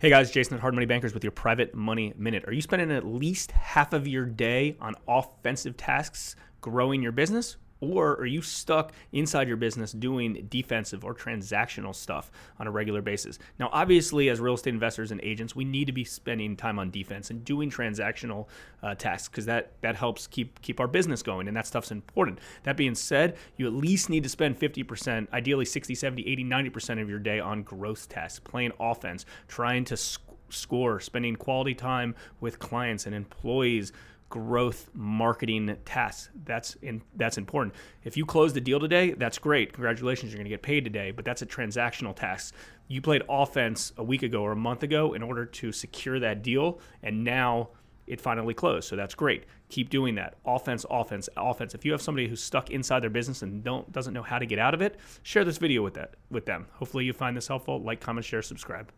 Hey guys, Jason at Hard Money Bankers with your private money minute. Are you spending at least half of your day on offensive tasks growing your business? Or are you stuck inside your business doing defensive or transactional stuff on a regular basis? Now, obviously, as real estate investors and agents, we need to be spending time on defense and doing transactional uh, tasks because that that helps keep keep our business going, and that stuff's important. That being said, you at least need to spend 50%, ideally 60, 70, 80, 90% of your day on growth tasks, playing offense, trying to sc- score, spending quality time with clients and employees growth marketing tasks. That's in, that's important. If you close the deal today, that's great. Congratulations, you're going to get paid today, but that's a transactional task. You played offense a week ago or a month ago in order to secure that deal and now it finally closed. So that's great. Keep doing that. Offense, offense, offense. If you have somebody who's stuck inside their business and don't doesn't know how to get out of it, share this video with that with them. Hopefully you find this helpful. Like, comment, share, subscribe.